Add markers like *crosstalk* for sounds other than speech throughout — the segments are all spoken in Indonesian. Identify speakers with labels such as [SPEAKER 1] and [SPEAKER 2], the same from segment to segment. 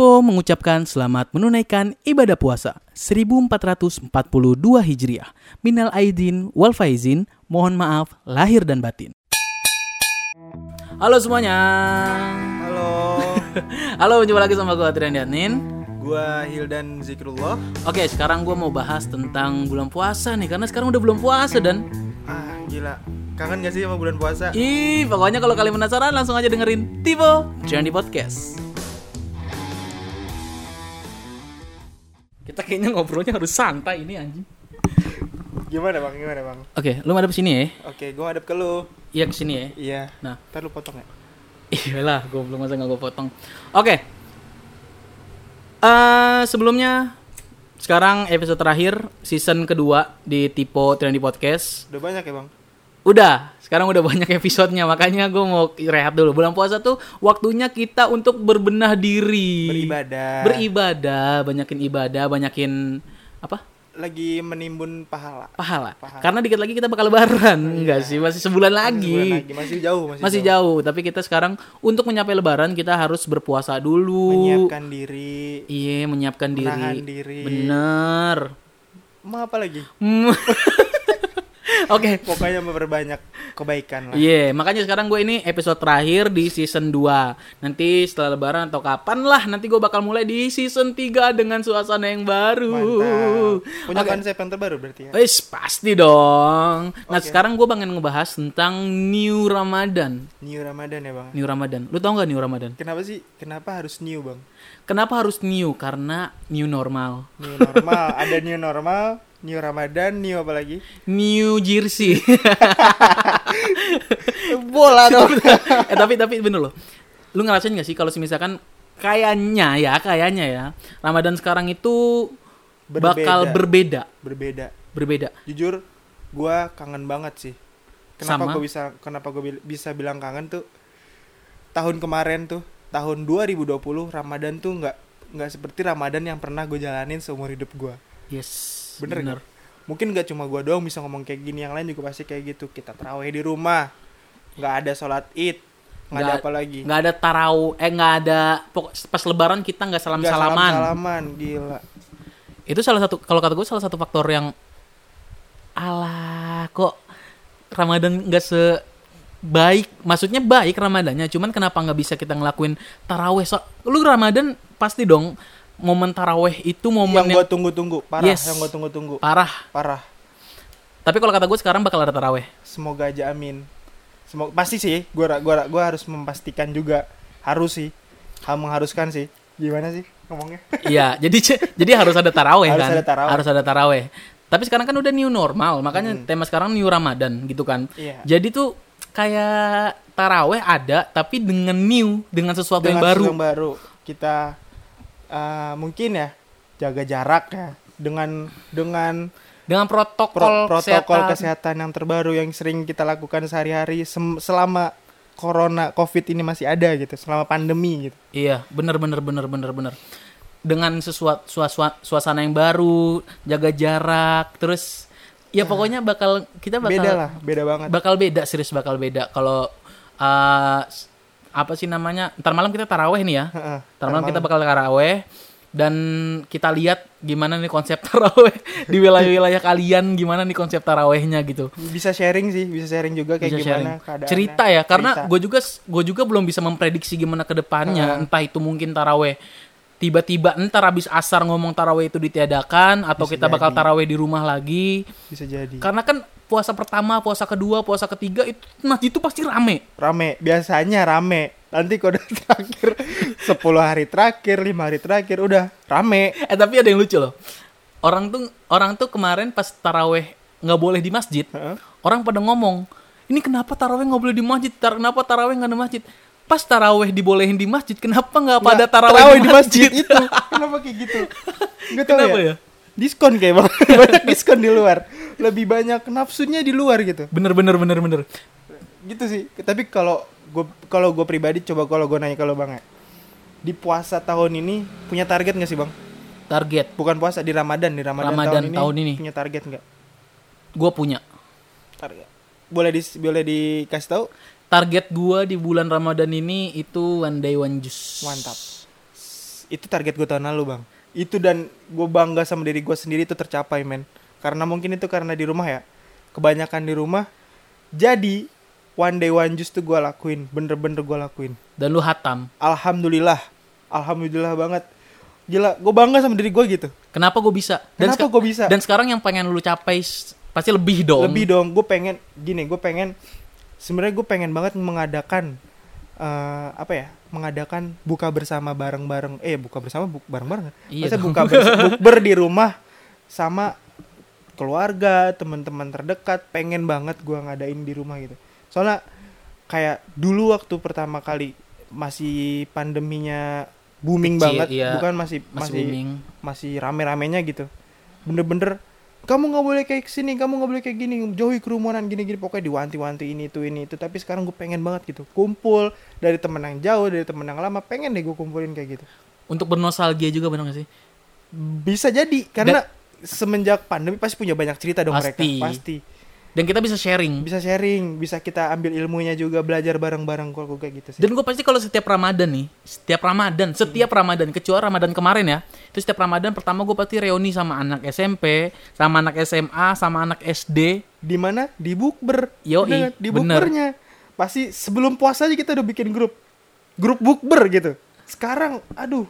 [SPEAKER 1] Tipo mengucapkan selamat menunaikan ibadah puasa 1442 Hijriah. Minal aidin wal faizin, mohon maaf lahir dan batin. Halo semuanya.
[SPEAKER 2] Halo, *laughs*
[SPEAKER 1] Halo, jumpa lagi sama gue Adrian Yanin.
[SPEAKER 2] gua Hildan Zikrullah.
[SPEAKER 1] Oke, sekarang gue mau bahas tentang bulan puasa nih Karena sekarang udah belum puasa dan
[SPEAKER 2] Ah, gila. Kangen gak sih sama bulan puasa?
[SPEAKER 1] Ih, pokoknya kalau kalian penasaran langsung aja dengerin Tivo Journey Podcast Kita kayaknya ngobrolnya harus santai ini anjing
[SPEAKER 2] Gimana bang? Gimana bang?
[SPEAKER 1] Oke, lu madep sini ya
[SPEAKER 2] Oke, gua hadap ke lu.
[SPEAKER 1] Iya ke sini ya
[SPEAKER 2] Iya.
[SPEAKER 1] Nah.
[SPEAKER 2] Ntar lu potong ya.
[SPEAKER 1] Iyalah, gue belum masa nggak gue potong. Oke. Eh sebelumnya sekarang episode terakhir season kedua di Tipo Trendy Podcast.
[SPEAKER 2] Udah banyak ya bang?
[SPEAKER 1] Udah, sekarang udah banyak episodenya makanya gue mau rehat dulu. Bulan puasa tuh waktunya kita untuk berbenah diri,
[SPEAKER 2] Beribadah.
[SPEAKER 1] beribadah, banyakin ibadah, banyakin apa?
[SPEAKER 2] Lagi menimbun pahala.
[SPEAKER 1] Pahala.
[SPEAKER 2] Pahala.
[SPEAKER 1] Karena dikit lagi kita bakal lebaran, enggak sih? Masih sebulan lagi.
[SPEAKER 2] Sebulan lagi. Masih jauh. Masih,
[SPEAKER 1] Masih jauh, tapi kita sekarang untuk mencapai lebaran kita harus berpuasa dulu.
[SPEAKER 2] Menyiapkan diri.
[SPEAKER 1] Iya, menyiapkan diri.
[SPEAKER 2] Diri.
[SPEAKER 1] Bener.
[SPEAKER 2] Mau apa lagi? *laughs*
[SPEAKER 1] Oke.
[SPEAKER 2] Pokoknya memperbanyak kebaikan lah.
[SPEAKER 1] Iya, makanya sekarang gue ini episode terakhir di season 2. Nanti setelah lebaran atau kapan lah, nanti gue bakal mulai di season 3 dengan suasana yang baru.
[SPEAKER 2] Mantap. Punya
[SPEAKER 1] Oke.
[SPEAKER 2] konsep yang terbaru berarti ya?
[SPEAKER 1] Wis, pasti dong. Nah,
[SPEAKER 2] Oke.
[SPEAKER 1] sekarang gue pengen ngebahas tentang New Ramadan.
[SPEAKER 2] New Ramadan ya bang?
[SPEAKER 1] New Ramadan. Lu tau gak New Ramadan?
[SPEAKER 2] Kenapa sih? Kenapa harus new bang?
[SPEAKER 1] Kenapa harus new? Karena new normal.
[SPEAKER 2] New normal. Ada new normal, new Ramadan, new apa lagi?
[SPEAKER 1] New Jersey. *laughs*
[SPEAKER 2] Bola dong.
[SPEAKER 1] eh tapi tapi bener loh. Lu ngerasain gak sih kalau misalkan kayaknya ya, kayaknya ya, Ramadan sekarang itu bakal berbeda,
[SPEAKER 2] berbeda.
[SPEAKER 1] berbeda.
[SPEAKER 2] Jujur, gua kangen banget sih. Kenapa gue bisa kenapa gue bisa bilang kangen tuh? Tahun kemarin tuh, tahun 2020 Ramadan tuh nggak nggak seperti Ramadan yang pernah gue jalanin seumur hidup gua.
[SPEAKER 1] Yes.
[SPEAKER 2] Bener nggak? Mungkin gak cuma gua doang bisa ngomong kayak gini, yang lain juga pasti kayak gitu. Kita terawih di rumah, nggak ada sholat id, nggak ada apa lagi.
[SPEAKER 1] Nggak ada tarawih, eh nggak ada pas lebaran kita nggak salam salaman.
[SPEAKER 2] salam-salaman, gila.
[SPEAKER 1] Itu salah satu kalau kata gue salah satu faktor yang alah kok Ramadan nggak se baik maksudnya baik Ramadannya cuman kenapa nggak bisa kita ngelakuin taraweh so, lu Ramadan pasti dong momen taraweh itu momen
[SPEAKER 2] Yang
[SPEAKER 1] yang,
[SPEAKER 2] gua tunggu-tunggu, parah.
[SPEAKER 1] Yes.
[SPEAKER 2] Yang gua tunggu-tunggu,
[SPEAKER 1] parah
[SPEAKER 2] parah.
[SPEAKER 1] tapi kalau kata gue sekarang bakal ada taraweh
[SPEAKER 2] Semoga aja amin. Semoga pasti sih, gua gua gua harus memastikan juga harus sih. Hal mengharuskan sih. Gimana sih ngomongnya? *laughs*
[SPEAKER 1] iya jadi jadi harus ada taraweh
[SPEAKER 2] Harus
[SPEAKER 1] kan
[SPEAKER 2] ada taraweh.
[SPEAKER 1] harus ada taraweh tapi sekarang kan udah new normal makanya
[SPEAKER 2] Hmm.
[SPEAKER 1] tema sekarang new Ramadan gitu kan
[SPEAKER 2] Iya.
[SPEAKER 1] jadi tuh kayak taraweh ada tapi dengan new dengan sesuatu yang
[SPEAKER 2] Dengan
[SPEAKER 1] baru
[SPEAKER 2] sesuatu yang baru kita eh, mungkin ya jaga jarak ya dengan dengan
[SPEAKER 1] dengan
[SPEAKER 2] pro-
[SPEAKER 1] protokol,
[SPEAKER 2] protokol
[SPEAKER 1] kesehatan.
[SPEAKER 2] kesehatan. yang terbaru yang sering kita lakukan sehari-hari selama corona covid ini masih ada gitu selama pandemi gitu
[SPEAKER 1] Iya, bener bener bener bener bener. Dengan sesuatu suasana, suasana yang baru, jaga jarak, terus ya pokoknya bakal kita bakal
[SPEAKER 2] beda lah beda banget
[SPEAKER 1] bakal beda serius bakal beda kalau uh, apa sih namanya? Ntar malam kita taraweh nih ya. Ntar malam kita bakal taraweh dan kita lihat gimana nih konsep *laughs* taraweh di wilayah-wilayah kalian gimana nih konsep tarawehnya gitu.
[SPEAKER 2] bisa sharing sih bisa sharing juga kayak
[SPEAKER 1] Bisa
[SPEAKER 2] gimana
[SPEAKER 1] sharing. cerita ya karena gue juga gue juga belum bisa memprediksi gimana ke depannya entah itu mungkin taraweh tiba-tiba entar habis asar ngomong taraweh itu ditiadakan atau
[SPEAKER 2] Bisa
[SPEAKER 1] kita bakal
[SPEAKER 2] jadi.
[SPEAKER 1] taraweh di rumah lagi.
[SPEAKER 2] Bisa jadi.
[SPEAKER 1] Karena kan puasa pertama puasa kedua puasa ketiga itu masjid itu pasti rame.
[SPEAKER 2] Rame. Biasanya rame. Nanti kalau *laughs* udah terakhir 10 hari terakhir lima hari terakhir udah rame.
[SPEAKER 1] Eh tapi ada yang lucu loh. Orang tuh orang tuh kemarin pas taraweh nggak boleh di masjid
[SPEAKER 2] Heeh.
[SPEAKER 1] orang pada ngomong ini kenapa taraweh nggak boleh di masjid? Tar- kenapa taraweh nggak ada masjid pas taraweh dibolehin di masjid kenapa nggak pada taraweh, di masjid,
[SPEAKER 2] itu kenapa kayak gitu? *laughs* Gak tau
[SPEAKER 1] Kenapa
[SPEAKER 2] ya?
[SPEAKER 1] ya?
[SPEAKER 2] diskon kayak bang *laughs* banyak diskon di luar. Lebih banyak nafsunya di luar gitu.
[SPEAKER 1] Bener bener bener bener.
[SPEAKER 2] Gitu sih. Tapi kalau gue kalau gue pribadi coba kalau gue nanya kalau bang ya. Di puasa tahun ini punya target nggak sih bang?
[SPEAKER 1] Target.
[SPEAKER 2] Bukan puasa di ramadan. Di ramadan,
[SPEAKER 1] Ramadan
[SPEAKER 2] tahun, ini,
[SPEAKER 1] tahun ini.
[SPEAKER 2] punya target nggak?
[SPEAKER 1] Gue punya.
[SPEAKER 2] Target. Boleh di boleh dikasih tahu
[SPEAKER 1] target gua di bulan Ramadan ini itu one day one juice.
[SPEAKER 2] Mantap. itu target gue tahun lalu bang. Itu dan gue bangga sama diri gue sendiri itu tercapai men. Karena mungkin itu karena di rumah ya. Kebanyakan di rumah. Jadi one day one juice tuh gue lakuin. Bener-bener gue lakuin.
[SPEAKER 1] Dan lu hatam.
[SPEAKER 2] alhamdulillah. Alhamdulillah banget. Gila gue bangga sama diri gue gitu.
[SPEAKER 1] Kenapa gue bisa? Dan
[SPEAKER 2] Kenapa gua bisa?
[SPEAKER 1] Dan sekarang yang pengen lu capai pasti lebih dong.
[SPEAKER 2] lebih dong. Gue pengen gini gue pengen sebenarnya gue pengen banget mengadakan eh, apa ya mengadakan buka bersama bareng-bareng eh buka bersama bu bareng-bareng
[SPEAKER 1] Iya
[SPEAKER 2] Maksudnya
[SPEAKER 1] dong.
[SPEAKER 2] buka *laughs* bukber di rumah sama keluarga teman-teman terdekat pengen banget gue ngadain di rumah gitu soalnya kayak dulu waktu pertama kali masih pandeminya booming
[SPEAKER 1] Kecil,
[SPEAKER 2] banget
[SPEAKER 1] iya.
[SPEAKER 2] bukan masih
[SPEAKER 1] Masih
[SPEAKER 2] masih masih rame-ramenya gitu bener-bener kamu nggak boleh kayak sini kamu nggak boleh kayak gini jauhi kerumunan gini-gini. Pokoknya diwanti-wanti ini itu ini itu. Tapi sekarang gue pengen banget gitu kumpul dari temen yang jauh dari temen yang lama. Pengen deh gue kumpulin kayak gitu.
[SPEAKER 1] Untuk bernostalgia juga bener gak sih?
[SPEAKER 2] bisa jadi karena semenjak pandemi pasti punya banyak cerita dong
[SPEAKER 1] Pasti.
[SPEAKER 2] mereka pasti
[SPEAKER 1] Dan kita bisa sharing.
[SPEAKER 2] bisa sharing bisa kita ambil ilmunya juga belajar bareng-bareng kalau kayak gitu sih.
[SPEAKER 1] Dan gue pasti kalau setiap Ramadan nih, setiap Ramadan, setiap Ramadan, kecuali Ramadan kemarin ya, itu setiap Ramadan pertama gue pasti reuni sama anak SMP, sama anak SMA, sama anak SD.
[SPEAKER 2] di mana? Di bukber. Bener, di bukbernya. Pasti sebelum puasa aja kita udah bikin grup. Grup bukber gitu. Sekarang aduh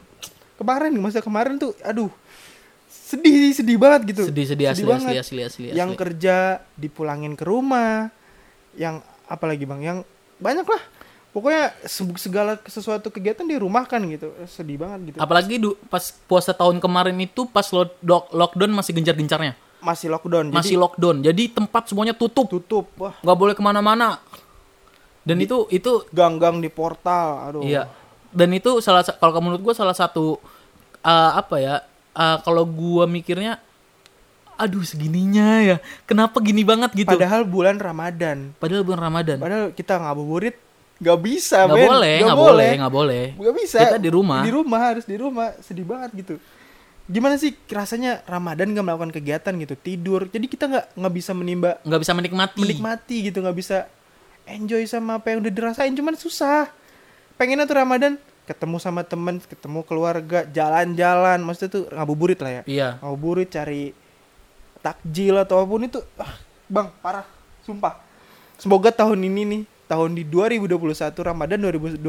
[SPEAKER 2] kemarin masa kemarin tuh aduh sedih sedih banget gitu
[SPEAKER 1] Sedih-sedih asli, asli,
[SPEAKER 2] banget.
[SPEAKER 1] asli, asli, asli.
[SPEAKER 2] yang kerja dipulangin ke rumah yang apalagi bang yang banyak lah pokoknya se- segala sesuatu kegiatan di rumah kan gitu sedih banget gitu
[SPEAKER 1] Apalagi du- pas puasa tahun kemarin itu pas lo- do- lockdown masih gencar-gencarnya.
[SPEAKER 2] masih lockdown
[SPEAKER 1] Masih lockdown. Jadi tempat semuanya tutup.
[SPEAKER 2] tutup wah
[SPEAKER 1] nggak boleh ke mana-mana. Dan itu itu
[SPEAKER 2] gang-gang di portal aduh
[SPEAKER 1] Iya. Dan itu salah sa- kalau menurut gue salah satu uh, apa ya? Uh, kalau gua mikirnya aduh segininya ya. Kenapa gini banget gitu?
[SPEAKER 2] padahal bulan ramadan
[SPEAKER 1] Padahal bulan Ramadan.
[SPEAKER 2] Padahal kita ngabuburit nggak bisa,
[SPEAKER 1] Nggak boleh,
[SPEAKER 2] Nggak
[SPEAKER 1] nggak boleh, nggak boleh.
[SPEAKER 2] Nggak bisa.
[SPEAKER 1] Kita di rumah.
[SPEAKER 2] Di rumah harus di rumah. Sedih banget gitu. Gimana sih rasanya Ramadan nggak melakukan kegiatan gitu, tidur. Jadi kita nggak nggak bisa menimba,
[SPEAKER 1] Nggak bisa menikmati.
[SPEAKER 2] menikmati gitu, nggak bisa enjoy sama apa yang udah dirasain. Cuman susah. Pengennya tuh Ramadan ketemu sama temen, ketemu keluarga, jalan-jalan. Maksudnya tuh ngabuburit lah ya.
[SPEAKER 1] Iya.
[SPEAKER 2] Ngabuburit cari takjil atau apa pun itu ah, bang parah sumpah semoga tahun ini nih tahun di 2021 Ramadan 2021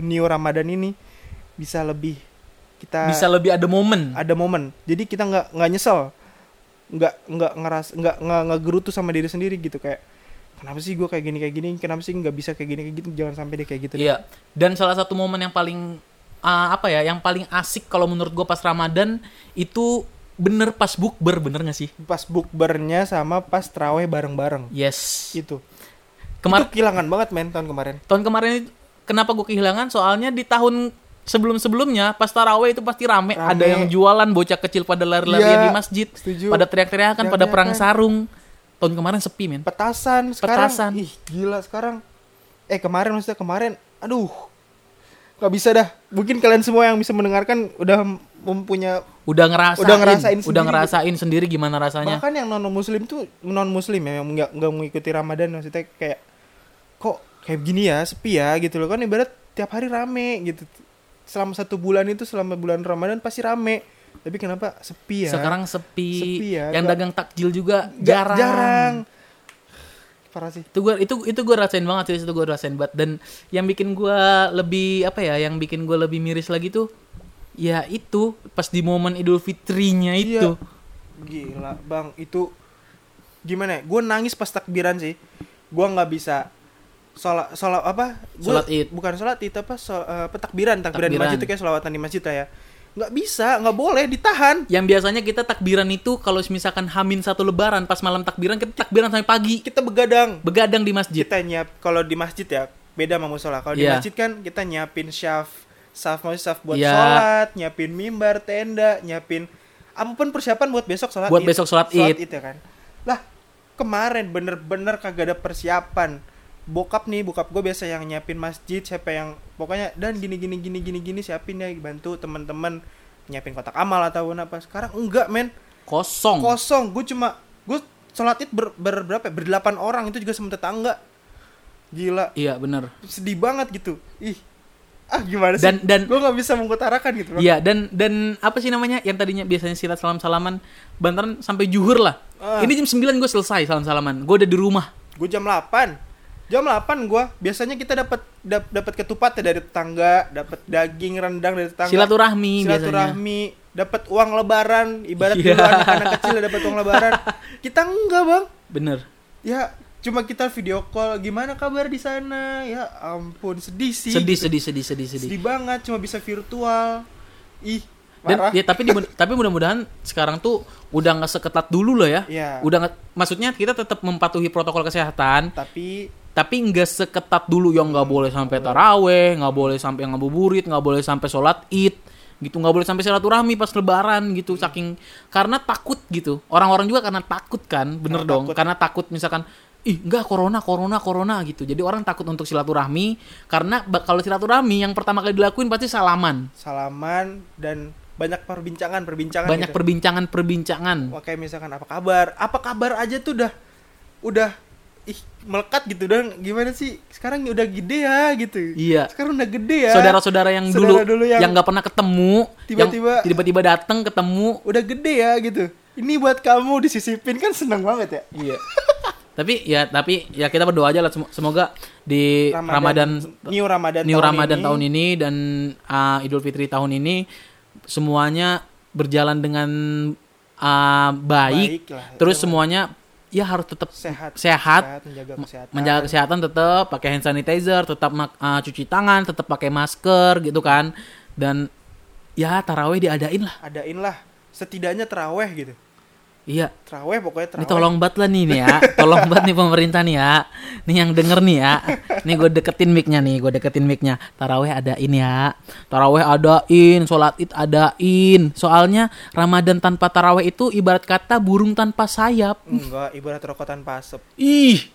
[SPEAKER 2] New Ramadan ini bisa lebih kita
[SPEAKER 1] Bisa lebih ada momen.
[SPEAKER 2] ada momen jadi kita nggak nggak nyesel nggak nggak ngeras nggak nggak ngegerutu sama diri sendiri gitu kayak kenapa sih gue kayak gini kayak gini kenapa sih nggak bisa kayak gini kayak gitu jangan sampai deh kayak gitu.
[SPEAKER 1] Iya. Dan salah satu momen yang paling uh, apa ya? Yang paling asik kalau menurut gue pas Ramadan itu bener pas bukber bener gak sih?
[SPEAKER 2] pas bukbernya sama pas traweh bareng-bareng
[SPEAKER 1] Yes.
[SPEAKER 2] itu
[SPEAKER 1] Kemar
[SPEAKER 2] itu kehilangan banget men tahun kemarin
[SPEAKER 1] tahun kemarin itu kenapa gue kehilangan? Soalnya di tahun sebelum-sebelumnya pas taraweh itu pasti rame.
[SPEAKER 2] Rame.
[SPEAKER 1] Ada yang jualan bocah kecil pada lari-larian
[SPEAKER 2] Iya,
[SPEAKER 1] di masjid,
[SPEAKER 2] setuju.
[SPEAKER 1] pada teriak-teriakan, pada perang sarung. Tahun kemarin sepi men.
[SPEAKER 2] petasan sekarang
[SPEAKER 1] Petasan.
[SPEAKER 2] ih gila sekarang eh kemarin maksudnya kemarin aduh nggak bisa dah mungkin kalian semua yang bisa mendengarkan udah mempunyai
[SPEAKER 1] Udah ngerasain,
[SPEAKER 2] Udah ngerasain
[SPEAKER 1] udah
[SPEAKER 2] sendiri.
[SPEAKER 1] ngerasain sendiri gimana rasanya.
[SPEAKER 2] bahkan yang non muslim tuh non muslim ya yang nggak nggak mengikuti ramadan maksudnya kayak kok kayak gini ya sepi ya gitu loh kan ibarat tiap hari rame gitu selama satu bulan itu selama bulan ramadan pasti rame tapi kenapa sepi ya
[SPEAKER 1] Sekarang sepi.
[SPEAKER 2] Sepi ya,
[SPEAKER 1] Yang
[SPEAKER 2] nggak-
[SPEAKER 1] dagang takjil juga jarang.
[SPEAKER 2] jarang parah sih
[SPEAKER 1] itu gue itu itu gue rasain banget sih itu gue rasain banget dan yang bikin gue lebih apa ya yang bikin gue lebih miris lagi tuh ya itu pas di momen idul fitrinya
[SPEAKER 2] Iya.
[SPEAKER 1] itu
[SPEAKER 2] Gila bang itu gimana ya? Gue nangis pas takbiran sih. Gue nggak bisa sholat sholat apa? Gua-
[SPEAKER 1] Sholat id.
[SPEAKER 2] Bukan sholat id apa? Shol, eh, apa takbiran takbiran di
[SPEAKER 1] Takbiran.
[SPEAKER 2] masjid itu kayak sholawatan di masjid lah ya. Nggak bisa, nggak boleh ditahan.
[SPEAKER 1] yang biasanya kita takbiran itu kalau misalkan hamin satu lebaran pas malam takbiran kita takbiran sampai pagi
[SPEAKER 2] Kita begadang.
[SPEAKER 1] begadang di masjid
[SPEAKER 2] Kita nyiap kalau di masjid ya beda sama musola. Kalau di
[SPEAKER 1] Iya.
[SPEAKER 2] masjid kan kita nyiapin syaf, syaf mau syaf buat
[SPEAKER 1] Iya.
[SPEAKER 2] sholat, nyiapin mimbar, tenda, nyiapin apa pun persiapan buat besok sholat
[SPEAKER 1] Buat
[SPEAKER 2] id.
[SPEAKER 1] besok sholat id.
[SPEAKER 2] ya kan. Lah kemarin bener-bener kagak ada persiapan. Bokap nih, bokap gue biasa yang nyiapin masjid, siapa yang pokoknya dan gini gini gini gini gini siapin ya bantu teman-teman nyiapin kotak amal atau apa. Sekarang enggak men,
[SPEAKER 1] kosong
[SPEAKER 2] kosong. Gue cuma gue sholat id ber, ber- berapa? ya? Berdelapan orang itu juga sama tetangga. Gila,
[SPEAKER 1] iya bener
[SPEAKER 2] sedih banget gitu. Ih, ah gimana sih
[SPEAKER 1] Dan dan
[SPEAKER 2] gue nggak bisa mengutarakan gitu
[SPEAKER 1] Iya dan dan apa sih namanya yang tadinya biasanya silat salam salaman bantaran sampai juhur lah.
[SPEAKER 2] Ah.
[SPEAKER 1] Ini jam 9 gue selesai salam salaman. Gue udah di rumah.
[SPEAKER 2] gue jam 8 jam 8 gue biasanya kita dapat dap- dapat ketupat ya dari tetangga dapat daging rendang dari tetangga
[SPEAKER 1] Silaturahmi biasanya.
[SPEAKER 2] silaturahmi dapat uang lebaran ibarat
[SPEAKER 1] Iya.
[SPEAKER 2] dulu anak-anak kecil dapat uang lebaran kita enggak bang
[SPEAKER 1] Bener.
[SPEAKER 2] ya cuma kita video call gimana kabar di sana ya ampun sedih sih
[SPEAKER 1] Sedih
[SPEAKER 2] gitu.
[SPEAKER 1] sedih sedih sedih sedih.
[SPEAKER 2] sedih banget cuma bisa virtual ih
[SPEAKER 1] Dan ya tapi di- tapi mudah-mudahan sekarang tuh udah nggak seketat dulu loh ya.
[SPEAKER 2] Iya.
[SPEAKER 1] Udah nggak maksudnya kita tetap mematuhi protokol kesehatan,
[SPEAKER 2] tapi
[SPEAKER 1] tapi nggak seketat dulu yang nggak boleh sampai taraweh, nggak boleh sampai ngabuburit, nggak boleh sampai sholat id, gitu. Nggak boleh sampai silaturahmi pas lebaran gitu, saking karena takut gitu. Orang-orang juga karena takut kan, bener
[SPEAKER 2] Karena
[SPEAKER 1] dong,
[SPEAKER 2] takut.
[SPEAKER 1] karena takut misalkan ih enggak corona corona corona gitu. Jadi orang takut untuk silaturahmi karena kalau silaturahmi yang pertama kali dilakuin pasti salaman.
[SPEAKER 2] Salaman dan banyak perbincangan perbincangan
[SPEAKER 1] banyak
[SPEAKER 2] gitu.
[SPEAKER 1] perbincangan perbincangan.
[SPEAKER 2] Kayak misalkan apa kabar? Apa kabar aja tuh udah udah ih melekat gitu dan gimana sih? Sekarang udah gede ya gitu.
[SPEAKER 1] Iya.
[SPEAKER 2] sekarang udah gede ya.
[SPEAKER 1] Saudara-saudara yang
[SPEAKER 2] Saudara
[SPEAKER 1] dulu
[SPEAKER 2] dulu yang
[SPEAKER 1] nggak pernah ketemu
[SPEAKER 2] tiba-tiba-
[SPEAKER 1] tiba-tiba datang ketemu.
[SPEAKER 2] Udah gede ya gitu. Ini buat kamu disisipin kan seneng banget ya.
[SPEAKER 1] Iya. Tapi ya tapi ya kita berdoa aja lah sem- semoga di Ramadan,
[SPEAKER 2] new Ramadan
[SPEAKER 1] New
[SPEAKER 2] tahun
[SPEAKER 1] Ramadan
[SPEAKER 2] ini,
[SPEAKER 1] tahun ini dan uh, Idul Fitri tahun ini semuanya berjalan dengan uh, baik,
[SPEAKER 2] Baik lah.
[SPEAKER 1] terus semuanya ya harus tetap
[SPEAKER 2] sehat.
[SPEAKER 1] sehat,
[SPEAKER 2] menjaga kesehatan.
[SPEAKER 1] menjaga kesehatan tetap pakai hand sanitizer tetap uh, cuci tangan tetap pakai masker gitu kan. Dan ya taraweh diadain lah.
[SPEAKER 2] Adain lah setidaknya teraweh gitu
[SPEAKER 1] iya
[SPEAKER 2] teraweh pokoknya
[SPEAKER 1] Ini
[SPEAKER 2] teraweh
[SPEAKER 1] tolong banget lah nih, nih ya. Tolong banget nih pemerintah nih ya. Nih yang denger nih ya. Nih gue deketin mic-nya nih, gue deketin mic-nya. Taraweh adain ya. Taraweh adain, sholat id adain. Soalnya Ramadan tanpa taraweh itu ibarat kata burung tanpa sayap.
[SPEAKER 2] enggak ibarat rokok tanpa asap
[SPEAKER 1] Ih,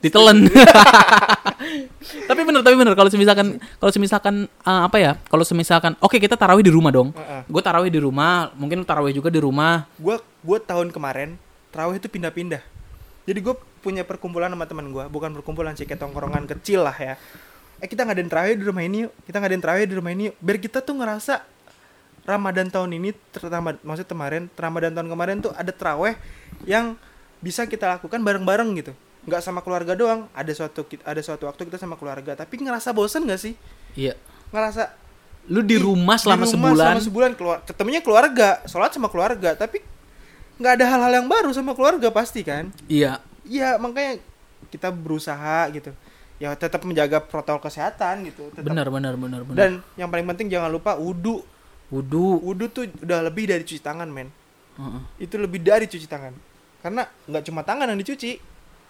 [SPEAKER 1] ditelen. *laughs* tapi bener, tapi bener. Kalau semisalkan, kalau semisalkan eh, apa ya? Kalau semisalkan, oke kita tarawih di rumah dong.
[SPEAKER 2] Heeh.
[SPEAKER 1] Gue tarawih di rumah, mungkin tarawih juga di rumah.
[SPEAKER 2] gue gue tahun kemarin terawih itu pindah-pindah. Jadi gue punya perkumpulan sama teman gue bukan perkumpulan sih kayak tongkrongan kecil lah ya. Eh kita ngadain terawih di rumah ini yuk kita ngadain terawih di rumah ini yuk. Biar kita tuh ngerasa Ramadan tahun ini terutama maksud kemarin Ramadan tahun kemarin tuh ada terawih yang bisa kita lakukan bareng-bareng gitu. Nggak sama keluarga doang ada suatu ada suatu waktu kita sama keluarga. Tapi ngerasa bosan gak sih?
[SPEAKER 1] Iya.
[SPEAKER 2] ngerasa
[SPEAKER 1] Lu di
[SPEAKER 2] "Ih,
[SPEAKER 1] rumah selama
[SPEAKER 2] di
[SPEAKER 1] sebulan.
[SPEAKER 2] selama sebulan keluar ketemunya keluarga sholat sama keluarga. Tapi nggak ada hal-hal yang baru sama keluarga pasti kan
[SPEAKER 1] Iya.
[SPEAKER 2] iya makanya kita berusaha gitu ya tetap menjaga protokol kesehatan gitu tetap.
[SPEAKER 1] Benar, benar, benar, benar.
[SPEAKER 2] dan yang paling penting jangan lupa wudhu
[SPEAKER 1] wudhu.
[SPEAKER 2] wudhu tuh udah lebih dari cuci tangan men
[SPEAKER 1] Heeh.
[SPEAKER 2] itu lebih dari cuci tangan karena nggak cuma tangan yang dicuci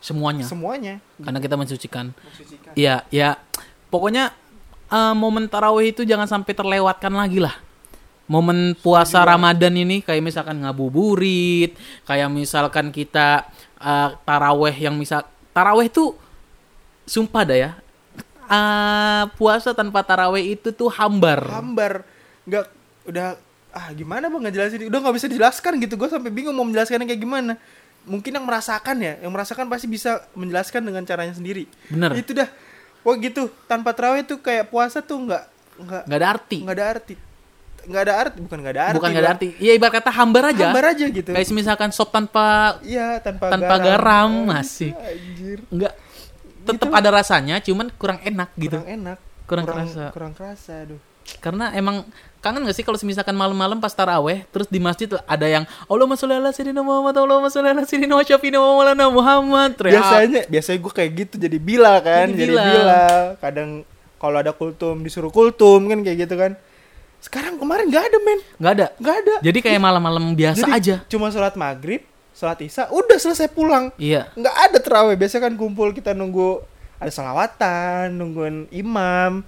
[SPEAKER 1] Semuanya.
[SPEAKER 2] semuanya
[SPEAKER 1] Karena kita mensucikan.
[SPEAKER 2] Mensucikan.
[SPEAKER 1] Iya, ya. Pokoknya eh, momen tarawih itu jangan sampai terlewatkan lagi lah. Momen puasa Ramadan ini kayak misalkan ngabuburit, kayak misalkan kita eh, taraweh yang misal taraweh tuh sumpah dah ya. eh, puasa tanpa taraweh itu tuh hambar.
[SPEAKER 2] hambar nggak udah ah gimana bang ngejelasin udah nggak bisa dijelaskan gitu gue sampai bingung mau menjelaskannya kayak gimana mungkin yang merasakan ya yang merasakan pasti bisa menjelaskan dengan caranya sendiri
[SPEAKER 1] Bener.
[SPEAKER 2] itu dah wah gitu tanpa terawih tuh kayak puasa tuh nggak nggak
[SPEAKER 1] Nggak ada arti.
[SPEAKER 2] nggak ada arti nggak ada arti bukan nggak ada arti
[SPEAKER 1] Bukan nggak ada arti. Iya ibarat kata hambar aja.
[SPEAKER 2] hambar aja gitu
[SPEAKER 1] Kayak misalkan sop tanpa
[SPEAKER 2] iya tanpa
[SPEAKER 1] tanpa garam, masih.
[SPEAKER 2] anjir
[SPEAKER 1] enggak tetap
[SPEAKER 2] Gitu.
[SPEAKER 1] ada rasanya cuman kurang enak gitu
[SPEAKER 2] kurang enak
[SPEAKER 1] Kurang kerasa.
[SPEAKER 2] kurang kerasa aduh
[SPEAKER 1] karena emang kangen gak sih kalau misalkan malam-malam pas taraweh terus di masjid ada yang Allahumma sholli ala sayyidina Muhammad Allahumma sholli ala sayyidina wa syafiina wa maulana Muhammad Teriak.
[SPEAKER 2] biasanya biasanya gue kayak gitu jadi bila kan
[SPEAKER 1] Jadi
[SPEAKER 2] jadi,
[SPEAKER 1] bila.
[SPEAKER 2] bila. kadang kalau ada kultum disuruh kultum kan kayak gitu kan sekarang kemarin nggak ada men.
[SPEAKER 1] Nggak ada.
[SPEAKER 2] Nggak ada.
[SPEAKER 1] Jadi kayak malam-malam biasa
[SPEAKER 2] Jadi
[SPEAKER 1] aja.
[SPEAKER 2] cuma sholat maghrib sholat isya udah selesai pulang.
[SPEAKER 1] Iya.
[SPEAKER 2] Nggak ada terawih. Biasanya kan kumpul kita nunggu ada salawatan nungguin imam.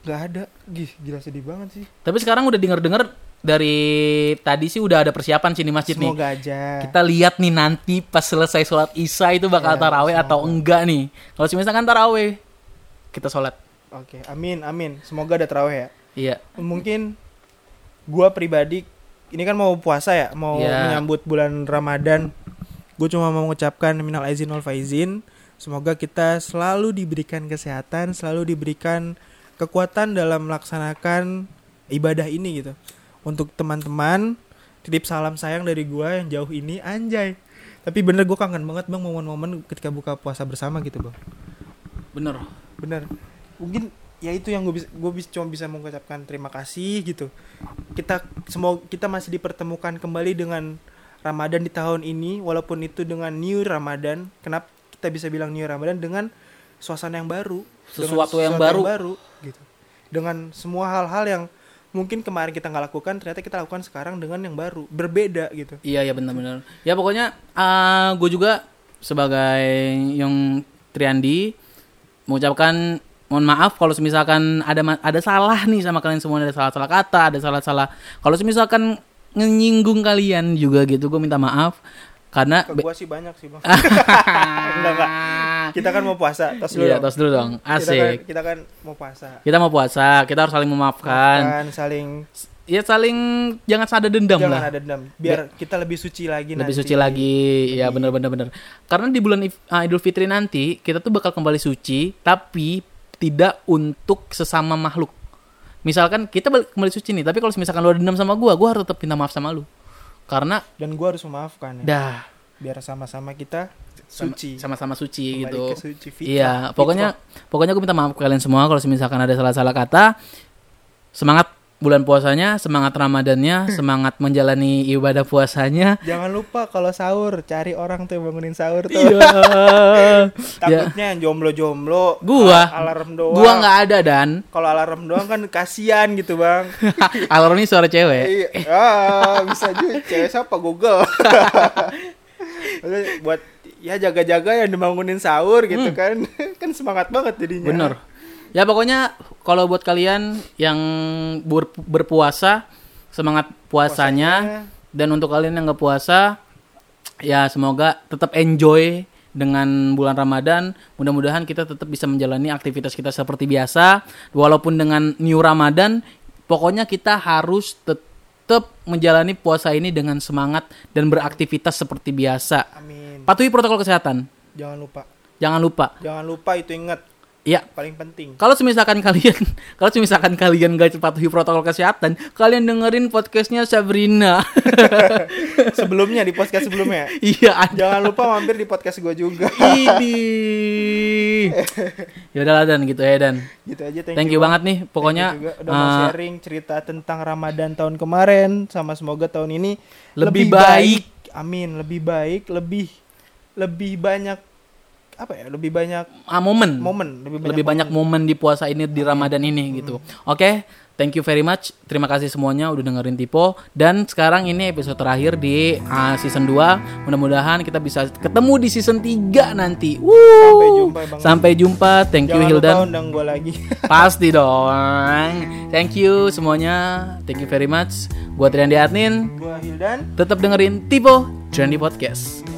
[SPEAKER 2] Nggak ada. Gih, gila sedih banget sih.
[SPEAKER 1] Tapi sekarang udah denger-denger dari tadi sih udah ada persiapan sini masjid nih.
[SPEAKER 2] Semoga aja.
[SPEAKER 1] Kita lihat nih nanti pas selesai sholat isya itu bakal
[SPEAKER 2] Ya,
[SPEAKER 1] taraweh atau
[SPEAKER 2] semoga.
[SPEAKER 1] enggak nih. Kalau misalkan taraweh kita sholat.
[SPEAKER 2] Oke amin amin. Semoga ada terawih ya
[SPEAKER 1] iya
[SPEAKER 2] mungkin gua pribadi ini kan mau puasa ya mau
[SPEAKER 1] Iya.
[SPEAKER 2] menyambut bulan Ramadan gue cuma mau mengucapkan minal aizin wal faizin semoga kita selalu diberikan kesehatan selalu diberikan kekuatan dalam melaksanakan ibadah ini gitu. Untuk teman-teman, titip salam sayang dari gua yang jauh ini anjay. Tapi bener gue kangen banget bang momen-momen ketika buka puasa bersama gitu bang.
[SPEAKER 1] Bener.
[SPEAKER 2] Bener. Mungkin ya itu yang gue bisa gue bisa cuma bisa mengucapkan terima kasih gitu. Kita semoga kita masih dipertemukan kembali dengan Ramadan di tahun ini walaupun itu dengan New Ramadan. Kenapa kita bisa bilang New Ramadan dengan suasana yang baru, dengan
[SPEAKER 1] Sesuatu yang baru.
[SPEAKER 2] gitu. Dengan semua hal-hal yang mungkin kemarin kita nggak lakukan ternyata kita lakukan sekarang dengan yang baru, berbeda gitu.
[SPEAKER 1] Iya ya benar-benar. Ya pokoknya gue juga sebagai yang Triandi mengucapkan mohon maaf kalau misalkan ada ada salah nih sama kalian semua ada salah-salah kata, ada salah-salah. Kalau misalkan nyinggung kalian juga gitu, gue minta maaf karena
[SPEAKER 2] Ke gua sih banyak sih bang. *laughs* enggak enggak. Kita kan mau puasa, tos dulu.
[SPEAKER 1] Iya, tos dulu dong.
[SPEAKER 2] Kita kan,
[SPEAKER 1] Asik.
[SPEAKER 2] kita kan mau puasa.
[SPEAKER 1] Kita mau puasa, kita harus saling memaafkan.
[SPEAKER 2] Kan saling
[SPEAKER 1] Ya saling jangan ada dendam
[SPEAKER 2] jangan
[SPEAKER 1] lah.
[SPEAKER 2] ada dendam. Biar kita lebih suci lagi
[SPEAKER 1] lebih
[SPEAKER 2] nanti.
[SPEAKER 1] suci lagi ya bener bener bener karena di bulan ah, Idul Fitri nanti kita tuh bakal kembali suci tapi tidak untuk sesama makhluk. Misalkan kita balik kembali suci nih tapi kalau misalkan lu ada dendam sama gua gua harus tetap minta maaf sama lu. Karena
[SPEAKER 2] Dan gua harus memaafkan ya.
[SPEAKER 1] dah.
[SPEAKER 2] Biar sama-sama kita suci.
[SPEAKER 1] sama-sama suci
[SPEAKER 2] Kembali
[SPEAKER 1] gitu.
[SPEAKER 2] suci
[SPEAKER 1] iya pokoknya pokoknya gue minta maaf ke kalian semua kalau misalkan ada salah-salah kata. Semangat bulan puasanya semangat ramadannya *laughs* semangat menjalani ibadah puasanya
[SPEAKER 2] Jangan lupa kalau sahur cari orang tuh yang bangunin sahur tuh.
[SPEAKER 1] iya *laughs* ya
[SPEAKER 2] Takutnya yang jomblo-jomblo
[SPEAKER 1] Gua.
[SPEAKER 2] al- alarm doang.
[SPEAKER 1] gua nggak ada dan
[SPEAKER 2] Kalau alarm doang kan kasihan gitu, Bang. *laughs*
[SPEAKER 1] alarm ini suara cewek
[SPEAKER 2] Iya. Ah, bisa juga cewek siapa Google. Buat ya jaga-jaga yang dibangunin sahur gitu kan. kan semangat banget jadinya.
[SPEAKER 1] Hmm. bener ya pokoknya kalau buat kalian yang ber- berpuasa semangat puasanya, dan untuk kalian yang nggak puasa ya semoga tetap enjoy dengan bulan Ramadan. Mudah-mudahan kita tetap bisa menjalani aktivitas kita seperti biasa. Walaupun dengan new Ramadan pokoknya kita harus tetap menjalani puasa ini dengan semangat dan beraktivitas seperti biasa.
[SPEAKER 2] Amin.
[SPEAKER 1] patuhi protokol kesehatan.
[SPEAKER 2] Jangan lupa.
[SPEAKER 1] jangan lupa.
[SPEAKER 2] Jangan lupa itu ingat
[SPEAKER 1] ya
[SPEAKER 2] paling penting.
[SPEAKER 1] kalau misalkan kalian *laughs* kalau misalkan kalian gak patuhi protokol kesehatan kalian dengerin podcastnya Sabrina *laughs*
[SPEAKER 2] Sebelumnya di podcast sebelumnya. *laughs*
[SPEAKER 1] iya ada
[SPEAKER 2] Jangan lupa mampir di podcast gue juga.
[SPEAKER 1] ini ya udahlah dan gitu ya dan
[SPEAKER 2] gitu aja thank,
[SPEAKER 1] thank you banget nih pokoknya
[SPEAKER 2] Thank you juga udah mau
[SPEAKER 1] eh,
[SPEAKER 2] sharing cerita tentang Ramadan tahun kemarin sama semoga tahun ini
[SPEAKER 1] Lebih baik.
[SPEAKER 2] Amin, lebih baik, lebih lebih banyak apa ya? Lebih banyak
[SPEAKER 1] ah, momen
[SPEAKER 2] momen, lebih banyak,
[SPEAKER 1] lebih banyak momen di puasa ini di Ramadan ini gitu. Oke, thank you very much. Terima kasih semuanya udah dengerin Tipo dan sekarang ini episode terakhir di uh, season 2. Mudah-mudahan kita bisa ketemu di season 3 nanti. Woo!
[SPEAKER 2] Sampai jumpa, Bang.
[SPEAKER 1] Sampai jumpa. Thank you
[SPEAKER 2] Jangan
[SPEAKER 1] Hildan.
[SPEAKER 2] lupa undang gue lagi. *laughs*
[SPEAKER 1] Pasti dong. Thank you semuanya. Thank you very much. Gua Triandi Adnin.
[SPEAKER 2] gue Hildan.
[SPEAKER 1] Tetap dengerin Tipo Trendy Podcast.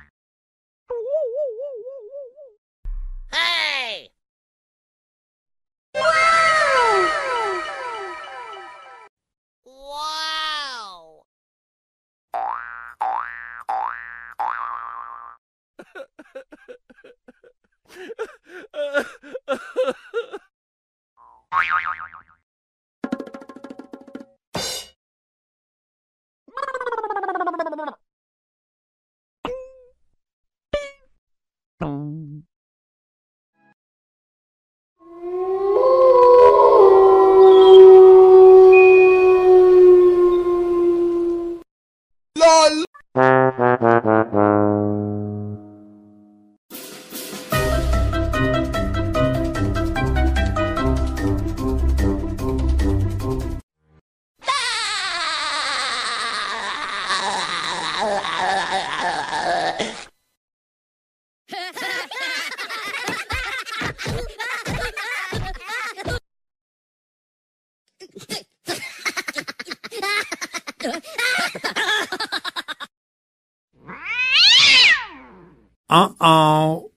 [SPEAKER 3] Uh-oh.